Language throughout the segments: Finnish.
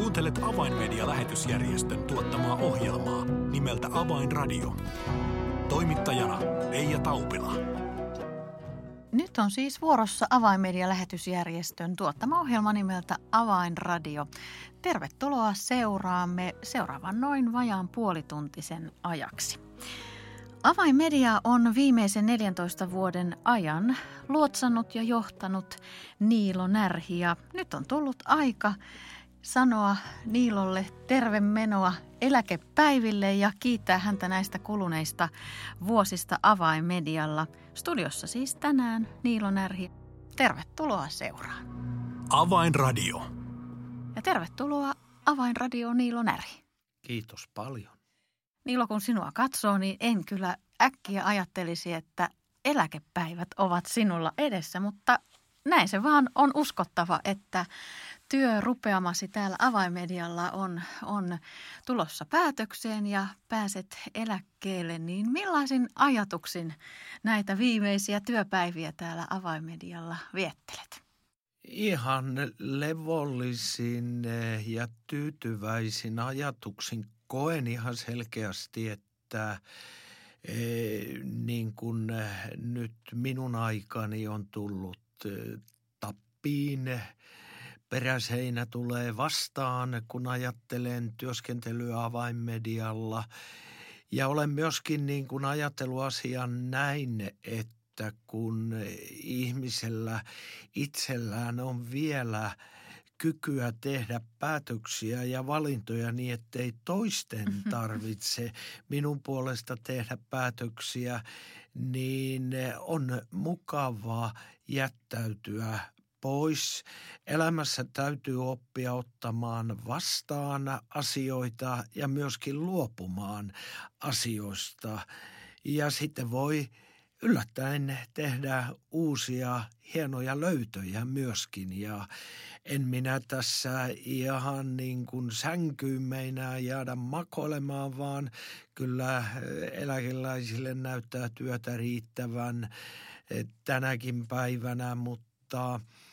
Kuuntelet Avainmedia-lähetysjärjestön tuottamaa ohjelmaa nimeltä Avainradio. Toimittajana Leija Taupila. Nyt on siis vuorossa Avainmedia-lähetysjärjestön tuottama ohjelma nimeltä Avainradio. Tervetuloa seuraamme seuraavan noin vajaan puolituntisen ajaksi. Avainmedia on viimeisen 14 vuoden ajan luotsannut ja johtanut Niilo Närhi ja nyt on tullut aika sanoa Niilolle tervemenoa eläkepäiville ja kiittää häntä näistä kuluneista vuosista avainmedialla. Studiossa siis tänään Niilo Närhi. Tervetuloa seuraan. Avainradio. Ja tervetuloa Avainradio Niilo Närhi. Kiitos paljon. Niilo, kun sinua katsoo, niin en kyllä äkkiä ajattelisi, että eläkepäivät ovat sinulla edessä, mutta näin se vaan on uskottava, että työ rupeamasi täällä avaimedialla on, on tulossa päätökseen ja pääset eläkkeelle, niin millaisin ajatuksin näitä viimeisiä työpäiviä täällä avaimedialla viettelet? Ihan levollisin ja tyytyväisin ajatuksin koen ihan selkeästi, että e, niin kuin nyt minun aikani on tullut e, tappiin, peräseinä tulee vastaan, kun ajattelen työskentelyä avainmedialla. Ja olen myöskin niin kuin ajatellut asian näin, että kun ihmisellä itsellään on vielä – kykyä tehdä päätöksiä ja valintoja niin, ettei toisten mm-hmm. tarvitse minun puolesta tehdä päätöksiä, niin on mukavaa jättäytyä pois. Elämässä täytyy oppia ottamaan vastaan asioita ja myöskin luopumaan asioista. Ja sitten voi yllättäen tehdä uusia hienoja löytöjä myöskin. Ja en minä tässä ihan niin kuin sänkyyn meinaa jäädä makoilemaan, vaan kyllä eläkeläisille näyttää työtä riittävän tänäkin päivänä, mutta eh,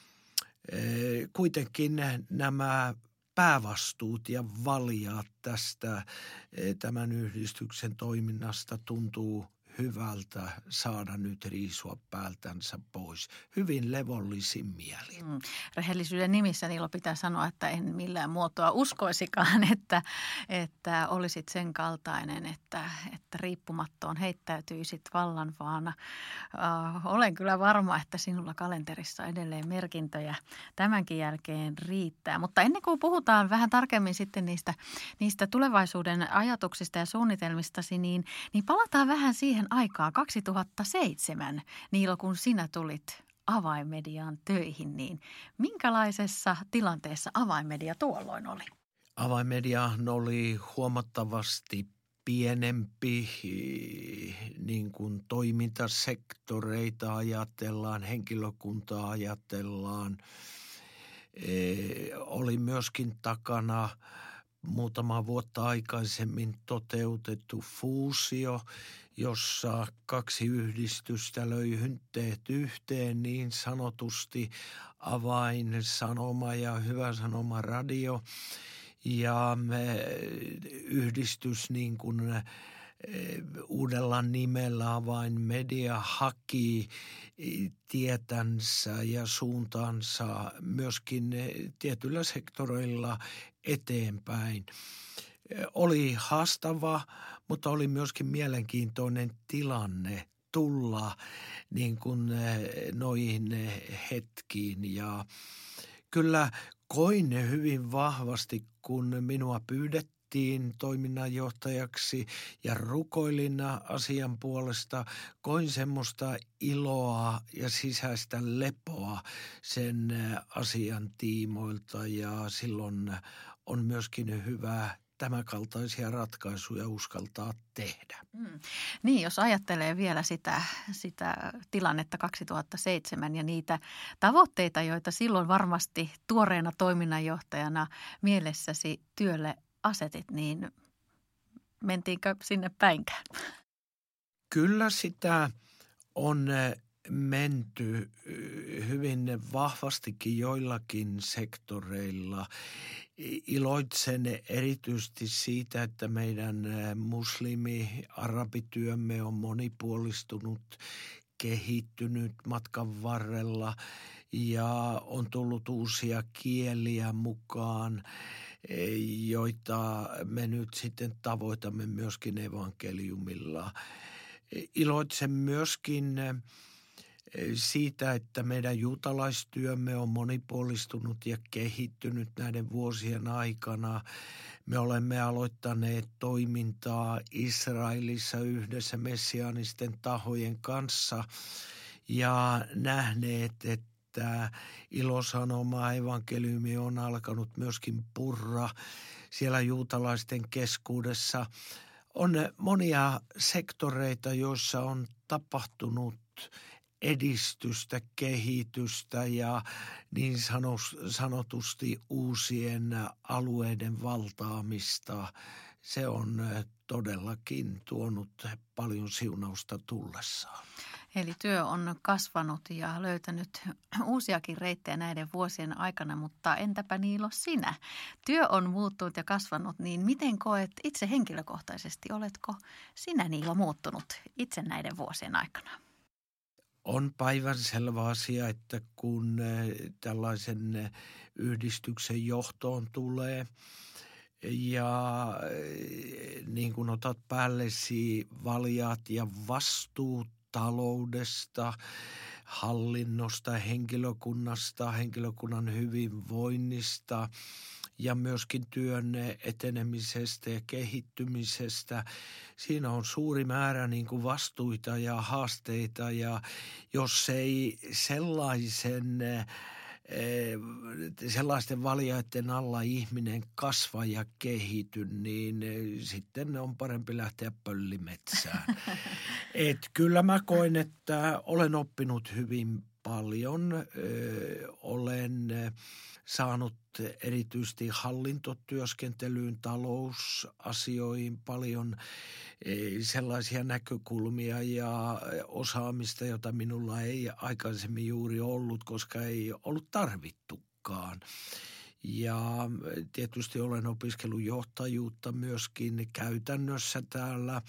kuitenkin nämä päävastuut ja valjat tästä eh, tämän yhdistyksen toiminnasta tuntuu – hyvältä saada nyt riisua päältänsä pois. Hyvin levollisin mieli. Mm. Rehellisyyden nimissä Niilo pitää sanoa, että en millään muotoa uskoisikaan, että, että olisit sen kaltainen, että, että riippumattoon heittäytyisit vallan, vaan äh, olen kyllä varma, että sinulla kalenterissa edelleen merkintöjä tämänkin jälkeen riittää. Mutta ennen kuin puhutaan vähän tarkemmin sitten niistä, niistä tulevaisuuden ajatuksista ja suunnitelmistasi, niin, niin palataan vähän siihen aikaa 2007, Niilo, kun sinä tulit avainmediaan töihin, niin minkälaisessa tilanteessa avainmedia tuolloin oli? Avainmedia oli huomattavasti pienempi, niin kuin toimintasektoreita ajatellaan, henkilökuntaa ajatellaan. E, oli myöskin takana muutama vuotta aikaisemmin toteutettu fuusio, jossa kaksi yhdistystä löi hynteet yhteen niin sanotusti avain sanoma ja hyvä sanoma radio. Ja yhdistys niin kuin uudella nimellä avain media haki tietänsä ja suuntaansa myöskin tietyillä sektoreilla eteenpäin. Oli haastava, mutta oli myöskin mielenkiintoinen tilanne tulla niin kuin noihin hetkiin ja kyllä koin hyvin vahvasti, kun minua pyydettiin toiminnanjohtajaksi ja rukoilin asian puolesta. Koin semmoista iloa ja sisäistä lepoa sen asian tiimoilta ja silloin on myöskin hyvä tämänkaltaisia ratkaisuja uskaltaa tehdä. Mm. Niin, jos ajattelee vielä sitä, sitä tilannetta 2007 ja niitä tavoitteita, joita silloin varmasti tuoreena toiminnanjohtajana mielessäsi työlle asetit, niin mentiinkö sinne päinkään? Kyllä sitä on menty hyvin vahvastikin joillakin sektoreilla. Iloitsen erityisesti siitä, että meidän muslimi-arabityömme on monipuolistunut, kehittynyt matkan varrella ja on tullut uusia kieliä mukaan joita me nyt sitten tavoitamme myöskin evankeliumilla. Iloitsen myöskin siitä, että meidän juutalaistyömme on monipuolistunut ja kehittynyt näiden vuosien aikana. Me olemme aloittaneet toimintaa Israelissa yhdessä messiaanisten tahojen kanssa ja nähneet, että että ilosanoma evankeliumi on alkanut myöskin purra siellä juutalaisten keskuudessa. On monia sektoreita, joissa on tapahtunut edistystä, kehitystä ja niin sanotusti uusien alueiden valtaamista. Se on todellakin tuonut paljon siunausta tullessaan. Eli työ on kasvanut ja löytänyt uusiakin reittejä näiden vuosien aikana, mutta entäpä Niilo sinä? Työ on muuttunut ja kasvanut, niin miten koet itse henkilökohtaisesti? Oletko sinä Niilo muuttunut itse näiden vuosien aikana? On päivän selvä asia, että kun eh, tällaisen eh, yhdistyksen johtoon tulee ja eh, niin kuin otat päällesi valjaat ja vastuut taloudesta, hallinnosta, henkilökunnasta, henkilökunnan hyvinvoinnista ja myöskin työn etenemisestä ja kehittymisestä. Siinä on suuri määrä niin kuin vastuita ja haasteita ja jos ei sellaisen Eh, sellaisten valjaiden alla ihminen kasva ja kehity, niin sitten on parempi lähteä pöllimetsään. Et kyllä mä koen, että olen oppinut hyvin paljon. olen saanut erityisesti hallintotyöskentelyyn, talousasioihin paljon sellaisia näkökulmia ja osaamista, jota minulla ei aikaisemmin juuri ollut, koska ei ollut tarvittukaan. Ja tietysti olen opiskellut johtajuutta myöskin käytännössä täällä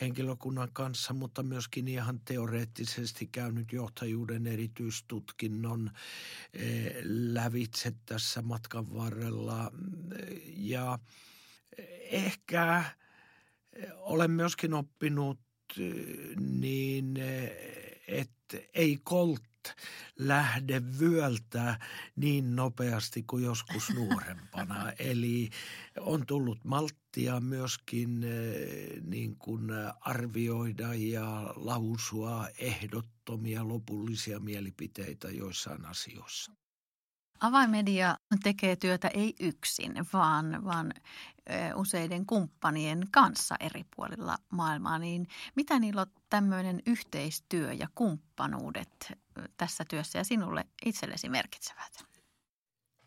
henkilökunnan kanssa, mutta myöskin ihan teoreettisesti käynyt johtajuuden erityistutkinnon lävitse tässä matkan varrella. Ja ehkä olen myöskin oppinut niin, että ei kolt lähde vyöltä niin nopeasti kuin joskus nuorempana. Eli on tullut malttia myöskin eh, niin kuin arvioida ja lausua ehdottomia lopullisia mielipiteitä joissain asioissa. Avainmedia tekee työtä ei yksin, vaan, vaan useiden kumppanien kanssa eri puolilla maailmaa. Niin mitä niillä on tämmöinen yhteistyö ja kumppanuudet tässä työssä ja sinulle itsellesi merkitsevät?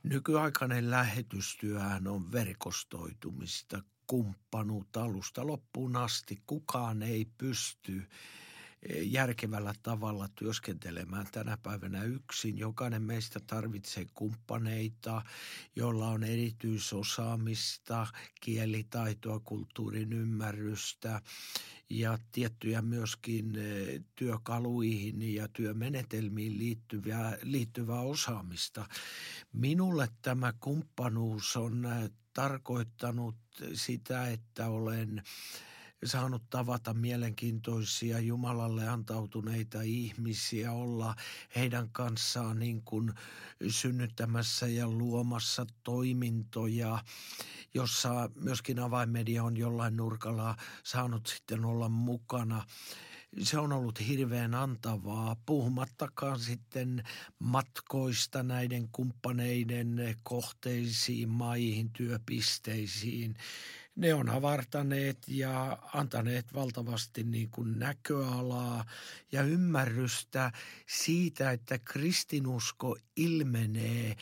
Nykyaikainen lähetystyöhän on verkostoitumista, kumppanuutta alusta loppuun asti. Kukaan ei pysty järkevällä tavalla työskentelemään tänä päivänä yksin. Jokainen meistä tarvitsee kumppaneita, joilla on erityisosaamista, kielitaitoa, kulttuurin ymmärrystä ja tiettyjä myöskin e, työkaluihin ja työmenetelmiin liittyvää, liittyvää osaamista. Minulle tämä kumppanuus on e, tarkoittanut sitä, että olen – saanut tavata mielenkiintoisia Jumalalle antautuneita ihmisiä, olla heidän kanssaan niin kuin synnyttämässä ja luomassa toimintoja, jossa myöskin avainmedia on jollain nurkalla saanut sitten olla mukana. Se on ollut hirveän antavaa, puhumattakaan sitten matkoista näiden kumppaneiden kohteisiin, maihin, työpisteisiin ne on avartaneet ja antaneet valtavasti niin kuin näköalaa ja ymmärrystä siitä, että kristinusko ilmenee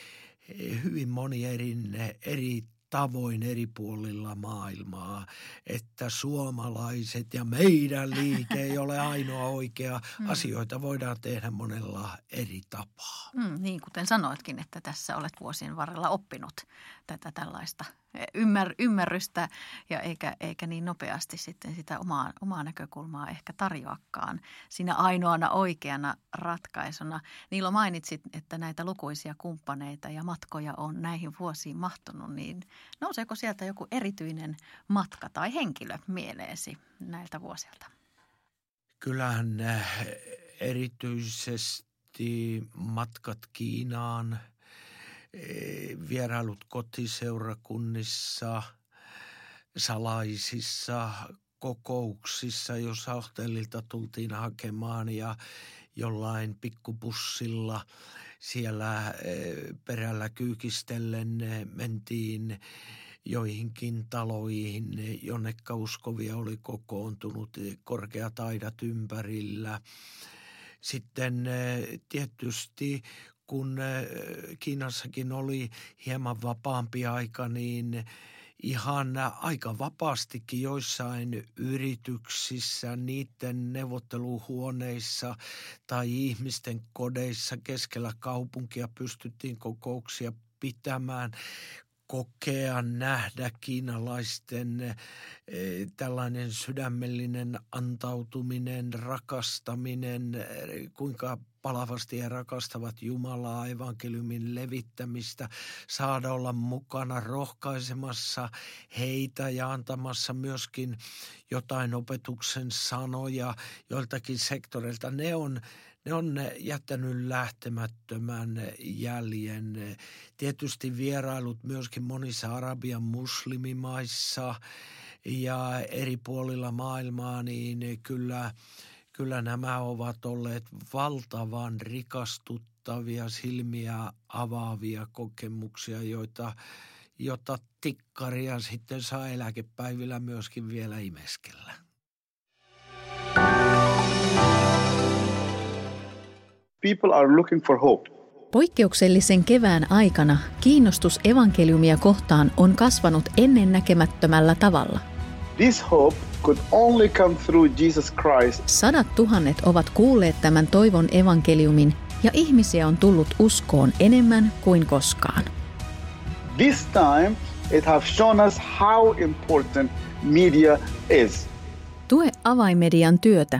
hyvin moni eri, eri tavoin eri puolilla maailmaa, että suomalaiset ja meidän liike ei ole ainoa oikea. Mm. Asioita voidaan tehdä monella eri tapaa. Mm, niin kuten sanoitkin, että tässä olet vuosien varrella oppinut tätä tällaista ymmär, ymmärrystä ja eikä, eikä niin nopeasti sitten sitä omaa, omaa näkökulmaa ehkä tarjoakaan siinä ainoana oikeana ratkaisuna. Niilo mainitsit, että näitä lukuisia kumppaneita ja matkoja on näihin vuosiin mahtunut, niin nouseeko sieltä joku erityinen matka tai henkilö mieleesi näiltä vuosilta? Kyllähän äh, erityisesti matkat Kiinaan – vierailut kotiseurakunnissa, salaisissa kokouksissa, jos hotellilta tultiin hakemaan ja jollain pikkupussilla siellä eh, perällä kyykistellen mentiin joihinkin taloihin, jonnekka uskovia oli kokoontunut, korkeat aidat ympärillä. Sitten eh, tietysti kun Kiinassakin oli hieman vapaampi aika, niin ihan aika vapaastikin joissain yrityksissä, niiden neuvotteluhuoneissa tai ihmisten kodeissa keskellä kaupunkia pystyttiin kokouksia pitämään kokea, nähdä kiinalaisten eh, tällainen sydämellinen antautuminen, rakastaminen, eh, kuinka palavasti he rakastavat Jumalaa, evankeliumin levittämistä, saada olla mukana rohkaisemassa heitä ja antamassa myöskin jotain opetuksen sanoja joiltakin sektoreilta. Ne on, ne on jättänyt lähtemättömän jäljen. Tietysti vierailut myöskin monissa Arabian muslimimaissa ja eri puolilla maailmaa, niin kyllä – kyllä nämä ovat olleet valtavan rikastuttavia, silmiä avaavia kokemuksia, joita, jota tikkaria sitten saa eläkepäivillä myöskin vielä imeskellä. People are looking for hope. Poikkeuksellisen kevään aikana kiinnostus evankeliumia kohtaan on kasvanut ennennäkemättömällä tavalla. This hope could only come through Jesus Christ. Sadat tuhannet ovat kuulleet tämän toivon evankeliumin ja ihmisiä on tullut uskoon enemmän kuin koskaan. This time it has shown us how important media is. Tue avaimedian työtä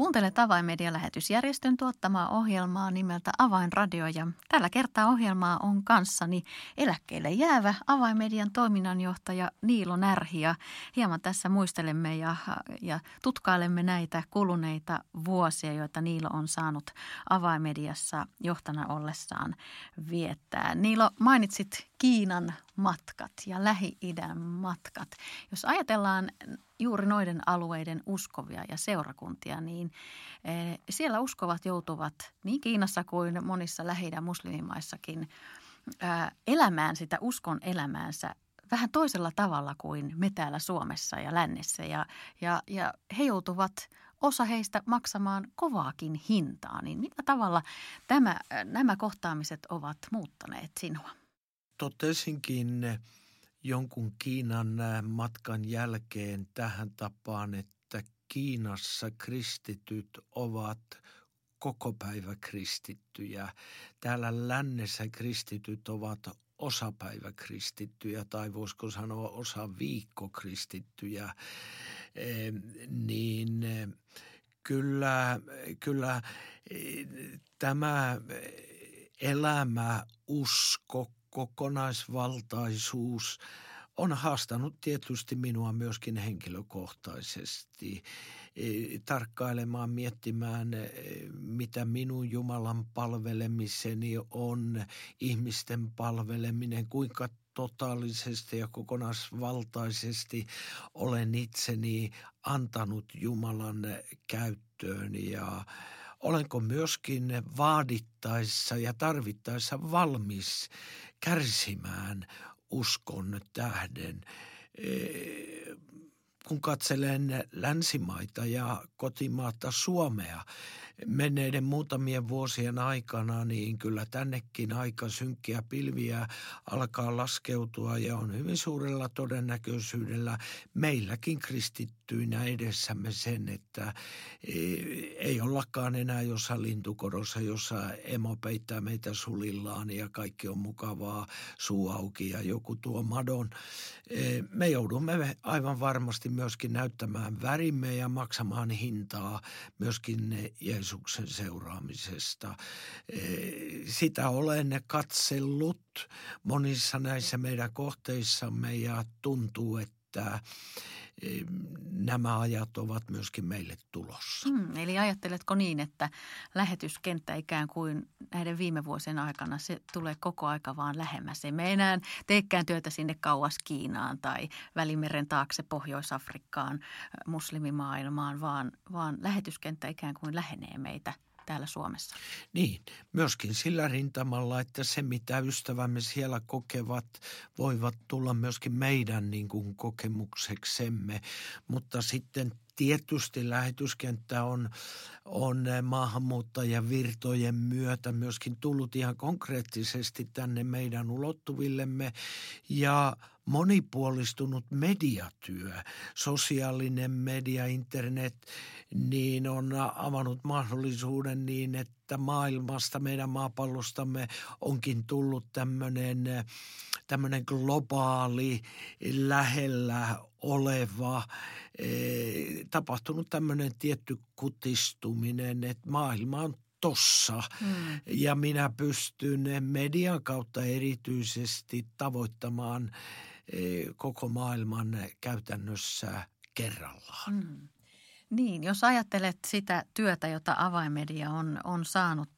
Kuuntelet Avainmedia-lähetysjärjestön tuottamaa ohjelmaa nimeltä Avainradio ja tällä kertaa ohjelmaa on kanssani eläkkeelle jäävä Avainmedian toiminnanjohtaja Niilo Närhi ja hieman tässä muistelemme ja, ja tutkailemme näitä kuluneita vuosia, joita Niilo on saanut Avainmediassa johtana ollessaan viettää. Niilo, mainitsit Kiinan matkat ja Lähi-idän matkat. Jos ajatellaan juuri noiden alueiden uskovia ja seurakuntia, niin eh, siellä uskovat joutuvat niin Kiinassa kuin monissa lähi muslimimaissakin eh, elämään sitä uskon elämäänsä vähän toisella tavalla kuin me täällä Suomessa ja lännessä. Ja, ja, ja he joutuvat osa heistä maksamaan kovaakin hintaa. Niin millä tavalla tämä, nämä kohtaamiset ovat muuttaneet sinua? Totesinkin jonkun Kiinan matkan jälkeen tähän tapaan, että Kiinassa kristityt ovat koko päivä kristittyjä. Täällä lännessä kristityt ovat osapäivä kristittyjä tai voisiko sanoa osa viikko kristittyjä, niin kyllä, kyllä tämä elämä, usko, kokonaisvaltaisuus on haastanut tietysti minua myöskin henkilökohtaisesti e, tarkkailemaan, miettimään, e, mitä minun Jumalan palvelemiseni on, ihmisten palveleminen, kuinka totaalisesti ja kokonaisvaltaisesti olen itseni antanut Jumalan käyttöön ja olenko myöskin vaadittaessa ja tarvittaessa valmis kärsimään uskon tähden? Kun katselen länsimaita ja kotimaata Suomea menneiden muutamien vuosien aikana, niin kyllä tännekin aika synkkiä pilviä alkaa laskeutua ja on hyvin suurella todennäköisyydellä meilläkin kristittyinä edessämme sen, että e, ei ollakaan enää jossain lintukorossa, jossa emo peittää meitä sulillaan ja kaikki on mukavaa, suu auki ja joku tuo madon. E, me joudumme aivan varmasti myöskin näyttämään värimme ja maksamaan hintaa myöskin Jeesuksen seuraamisesta. E, sitä olen katsellut monissa näissä meidän kohteissamme ja tuntuu, että nämä ajat ovat myöskin meille tulossa. Hmm, eli ajatteletko niin, että lähetyskenttä ikään kuin näiden viime vuosien aikana se tulee koko aika vaan lähemmäs? Ei me enää teekään työtä sinne kauas Kiinaan tai Välimeren taakse Pohjois-Afrikkaan, muslimimaailmaan, vaan, vaan lähetyskenttä ikään kuin lähenee meitä – täällä Suomessa. Niin, myöskin sillä rintamalla, että se mitä ystävämme siellä kokevat, voivat tulla myöskin meidän niin kuin kokemukseksemme, mutta sitten tietysti lähetyskenttä on, on maahanmuuttajavirtojen myötä myöskin tullut ihan konkreettisesti tänne meidän ulottuvillemme ja monipuolistunut mediatyö, sosiaalinen media, internet, niin on avannut mahdollisuuden niin, että maailmasta, meidän maapallostamme onkin tullut tämmöinen tämmöinen globaali, lähellä oleva, eh, tapahtunut tämmöinen tietty kutistuminen, että maailma on tossa. Mm. Ja minä pystyn median kautta erityisesti tavoittamaan koko maailman käytännössä kerrallaan. Mm. Niin, jos ajattelet sitä työtä, jota avaimedia on, on saanut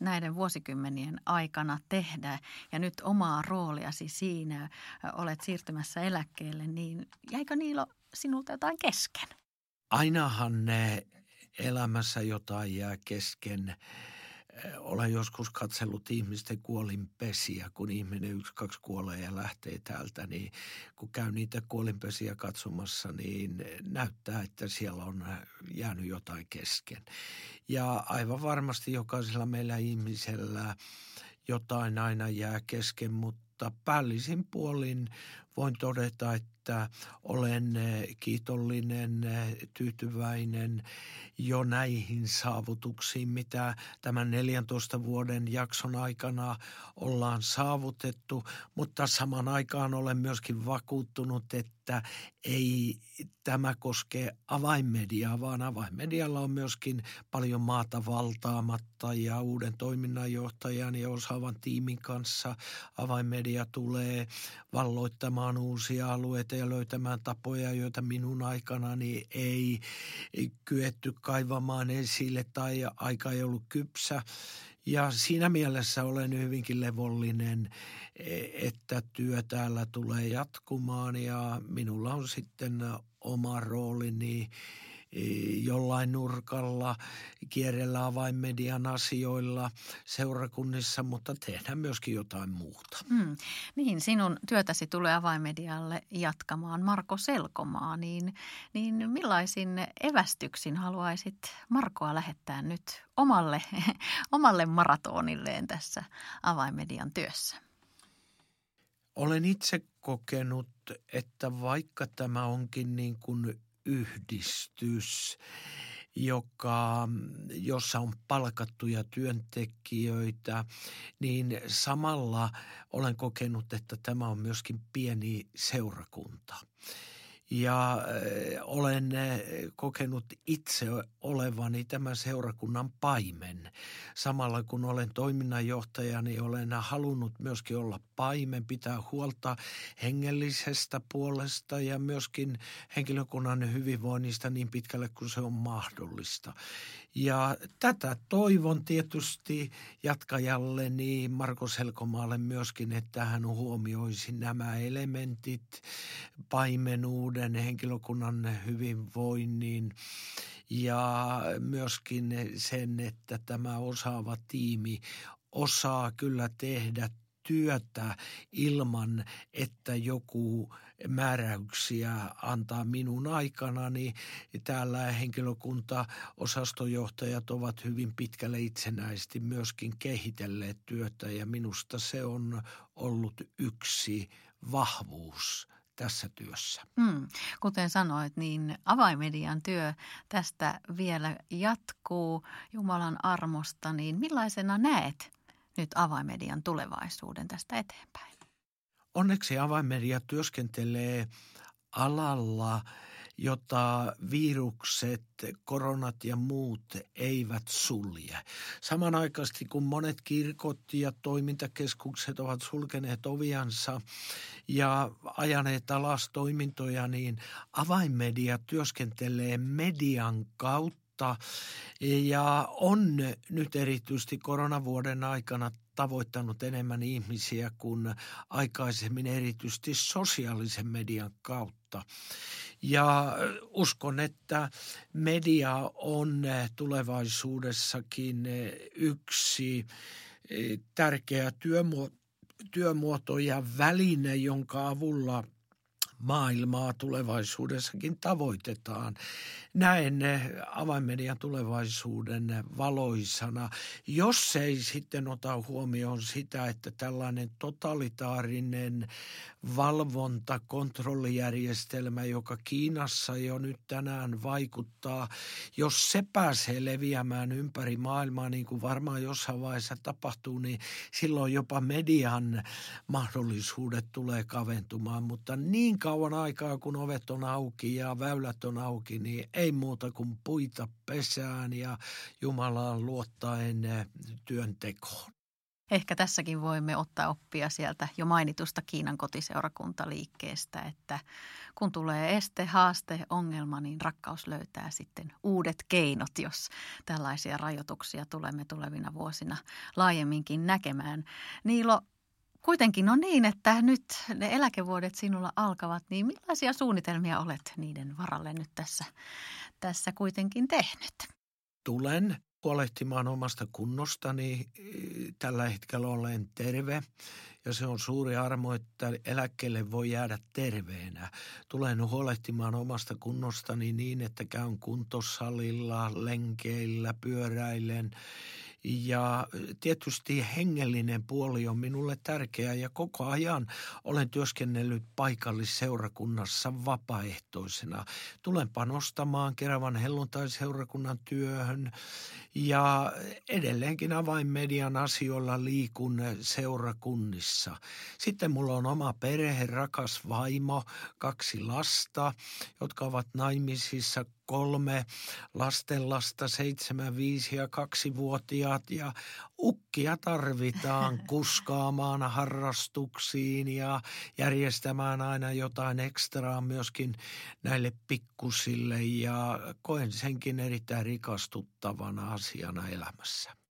näiden vuosikymmenien aikana tehdä ja nyt omaa rooliasi siinä olet siirtymässä eläkkeelle, niin jäikö Niilo sinulta jotain kesken? Ainahan ne elämässä jotain jää kesken olen joskus katsellut ihmisten kuolinpesiä, kun ihminen yksi, kaksi kuolee ja lähtee täältä, niin kun käy niitä kuolinpesiä katsomassa, niin näyttää, että siellä on jäänyt jotain kesken. Ja aivan varmasti jokaisella meillä ihmisellä jotain aina jää kesken, mutta päällisin puolin voin todeta, että olen kiitollinen, tyytyväinen jo näihin saavutuksiin, mitä tämän 14 vuoden jakson aikana ollaan saavutettu, mutta saman aikaan olen myöskin vakuuttunut, että ei tämä koske avainmediaa, vaan avainmedialla on myöskin paljon maata valtaamatta ja uuden toiminnanjohtajan ja osaavan tiimin kanssa avainmedia tulee valloittamaan uusia alueita ja löytämään tapoja, joita minun aikanani ei kyetty kaivamaan esille tai aika ei ollut kypsä. Ja siinä mielessä olen hyvinkin levollinen, että työ täällä tulee jatkumaan ja minulla on sitten oma roolini jollain nurkalla, kierrellä avainmedian asioilla seurakunnissa, mutta tehdään myöskin jotain muuta. Hmm. Niin, sinun työtäsi tulee avainmedialle jatkamaan Marko Selkomaa, niin, niin millaisin evästyksin haluaisit Markoa lähettää nyt omalle, omalle maratonilleen tässä avainmedian työssä? Olen itse kokenut, että vaikka tämä onkin niin kuin yhdistys, joka, jossa on palkattuja työntekijöitä, niin samalla olen kokenut, että tämä on myöskin pieni seurakunta. Ja äh, olen äh, kokenut itse olevani tämän seurakunnan paimen. Samalla kun olen toiminnanjohtaja, niin olen halunnut myöskin olla paimen, pitää huolta hengellisestä puolesta ja myöskin henkilökunnan hyvinvoinnista niin pitkälle kuin se on mahdollista. Ja tätä toivon tietysti jatkajalleni Marko Selkomaalle myöskin, että hän huomioisi nämä elementit paimenuuden, henkilökunnan hyvinvoinnin ja myöskin sen, että tämä osaava tiimi osaa kyllä tehdä työtä ilman, että joku määräyksiä antaa minun aikanani. Täällä henkilökunta, osastojohtajat ovat hyvin pitkälle itsenäisesti myöskin kehitelleet työtä ja minusta se on ollut yksi vahvuus tässä työssä. Mm, kuten sanoit, niin avaimedian työ tästä vielä jatkuu Jumalan armosta, niin millaisena näet nyt avaimedian tulevaisuuden tästä eteenpäin? Onneksi avainmedia työskentelee alalla, jota virukset, koronat ja muut eivät sulje. Samanaikaisesti kun monet kirkot ja toimintakeskukset ovat sulkeneet oviansa ja ajaneet alas toimintoja, niin avainmedia työskentelee median kautta ja on nyt erityisesti koronavuoden aikana tavoittanut enemmän ihmisiä kuin aikaisemmin erityisesti sosiaalisen median kautta. Ja uskon, että media on tulevaisuudessakin yksi tärkeä työmuoto ja väline, jonka avulla maailmaa tulevaisuudessakin tavoitetaan näen avainmedian tulevaisuuden valoisana, jos ei sitten ota huomioon sitä, että tällainen totalitaarinen valvonta, kontrollijärjestelmä, joka Kiinassa jo nyt tänään vaikuttaa, jos se pääsee leviämään ympäri maailmaa, niin kuin varmaan jossain vaiheessa tapahtuu, niin silloin jopa median mahdollisuudet tulee kaventumaan. Mutta niin kauan aikaa, kun ovet on auki ja väylät on auki, niin ei muuta kuin puita pesään ja Jumalaan luottaen eh, työntekoon. Ehkä tässäkin voimme ottaa oppia sieltä jo mainitusta Kiinan kotiseurakuntaliikkeestä, että kun tulee este, haaste, ongelma, niin rakkaus löytää sitten uudet keinot, jos tällaisia rajoituksia tulemme tulevina vuosina laajemminkin näkemään. Niilo, kuitenkin on niin, että nyt ne eläkevuodet sinulla alkavat, niin millaisia suunnitelmia olet niiden varalle nyt tässä, tässä kuitenkin tehnyt? Tulen huolehtimaan omasta kunnostani. Tällä hetkellä olen terve ja se on suuri armo, että eläkkeelle voi jäädä terveenä. Tulen huolehtimaan omasta kunnostani niin, että käyn kuntosalilla, lenkeillä, pyöräilen – ja tietysti hengellinen puoli on minulle tärkeä ja koko ajan olen työskennellyt paikallisseurakunnassa vapaaehtoisena. Tulen panostamaan Keravan helluntai-seurakunnan työhön ja edelleenkin avainmedian asioilla liikun seurakunnissa. Sitten mulla on oma perhe, rakas vaimo, kaksi lasta, jotka ovat naimisissa kolme lastenlasta, seitsemän, viisi ja kaksivuotiaat ja ukkia tarvitaan kuskaamaan harrastuksiin ja järjestämään aina jotain ekstraa myöskin näille pikkusille ja koen senkin erittäin rikastuttavana asiana elämässä.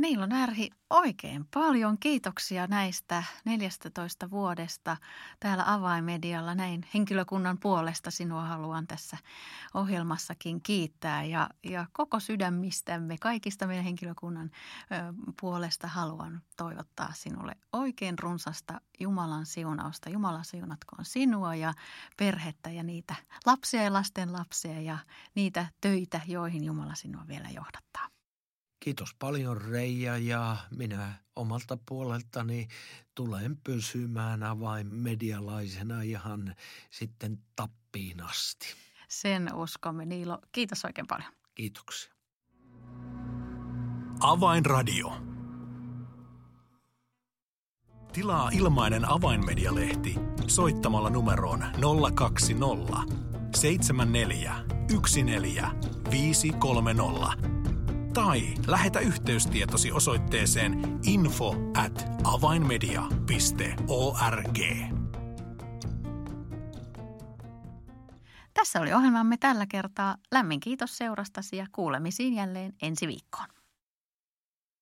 Niilo Närhi, oikein paljon kiitoksia näistä 14 vuodesta täällä avaimedialla. Näin henkilökunnan puolesta sinua haluan tässä ohjelmassakin kiittää ja, ja koko sydämistämme, kaikista meidän henkilökunnan ö, puolesta haluan toivottaa sinulle oikein runsasta Jumalan siunausta. Jumala siunatkoon sinua ja perhettä ja niitä lapsia ja lasten lapsia ja niitä töitä, joihin Jumala sinua vielä johdattaa. Kiitos paljon Reija ja minä omalta puoleltani tulen pysymään avainmedialaisena ihan sitten tappiin asti. Sen uskomme Niilo. Kiitos oikein paljon. Kiitoksia. Avainradio. Tilaa ilmainen avainmedialehti soittamalla numeroon 020 74 14 tai lähetä yhteystietosi osoitteeseen info at avainmedia.org. Tässä oli ohjelmamme tällä kertaa. Lämmin kiitos seurastasi ja kuulemisiin jälleen ensi viikkoon.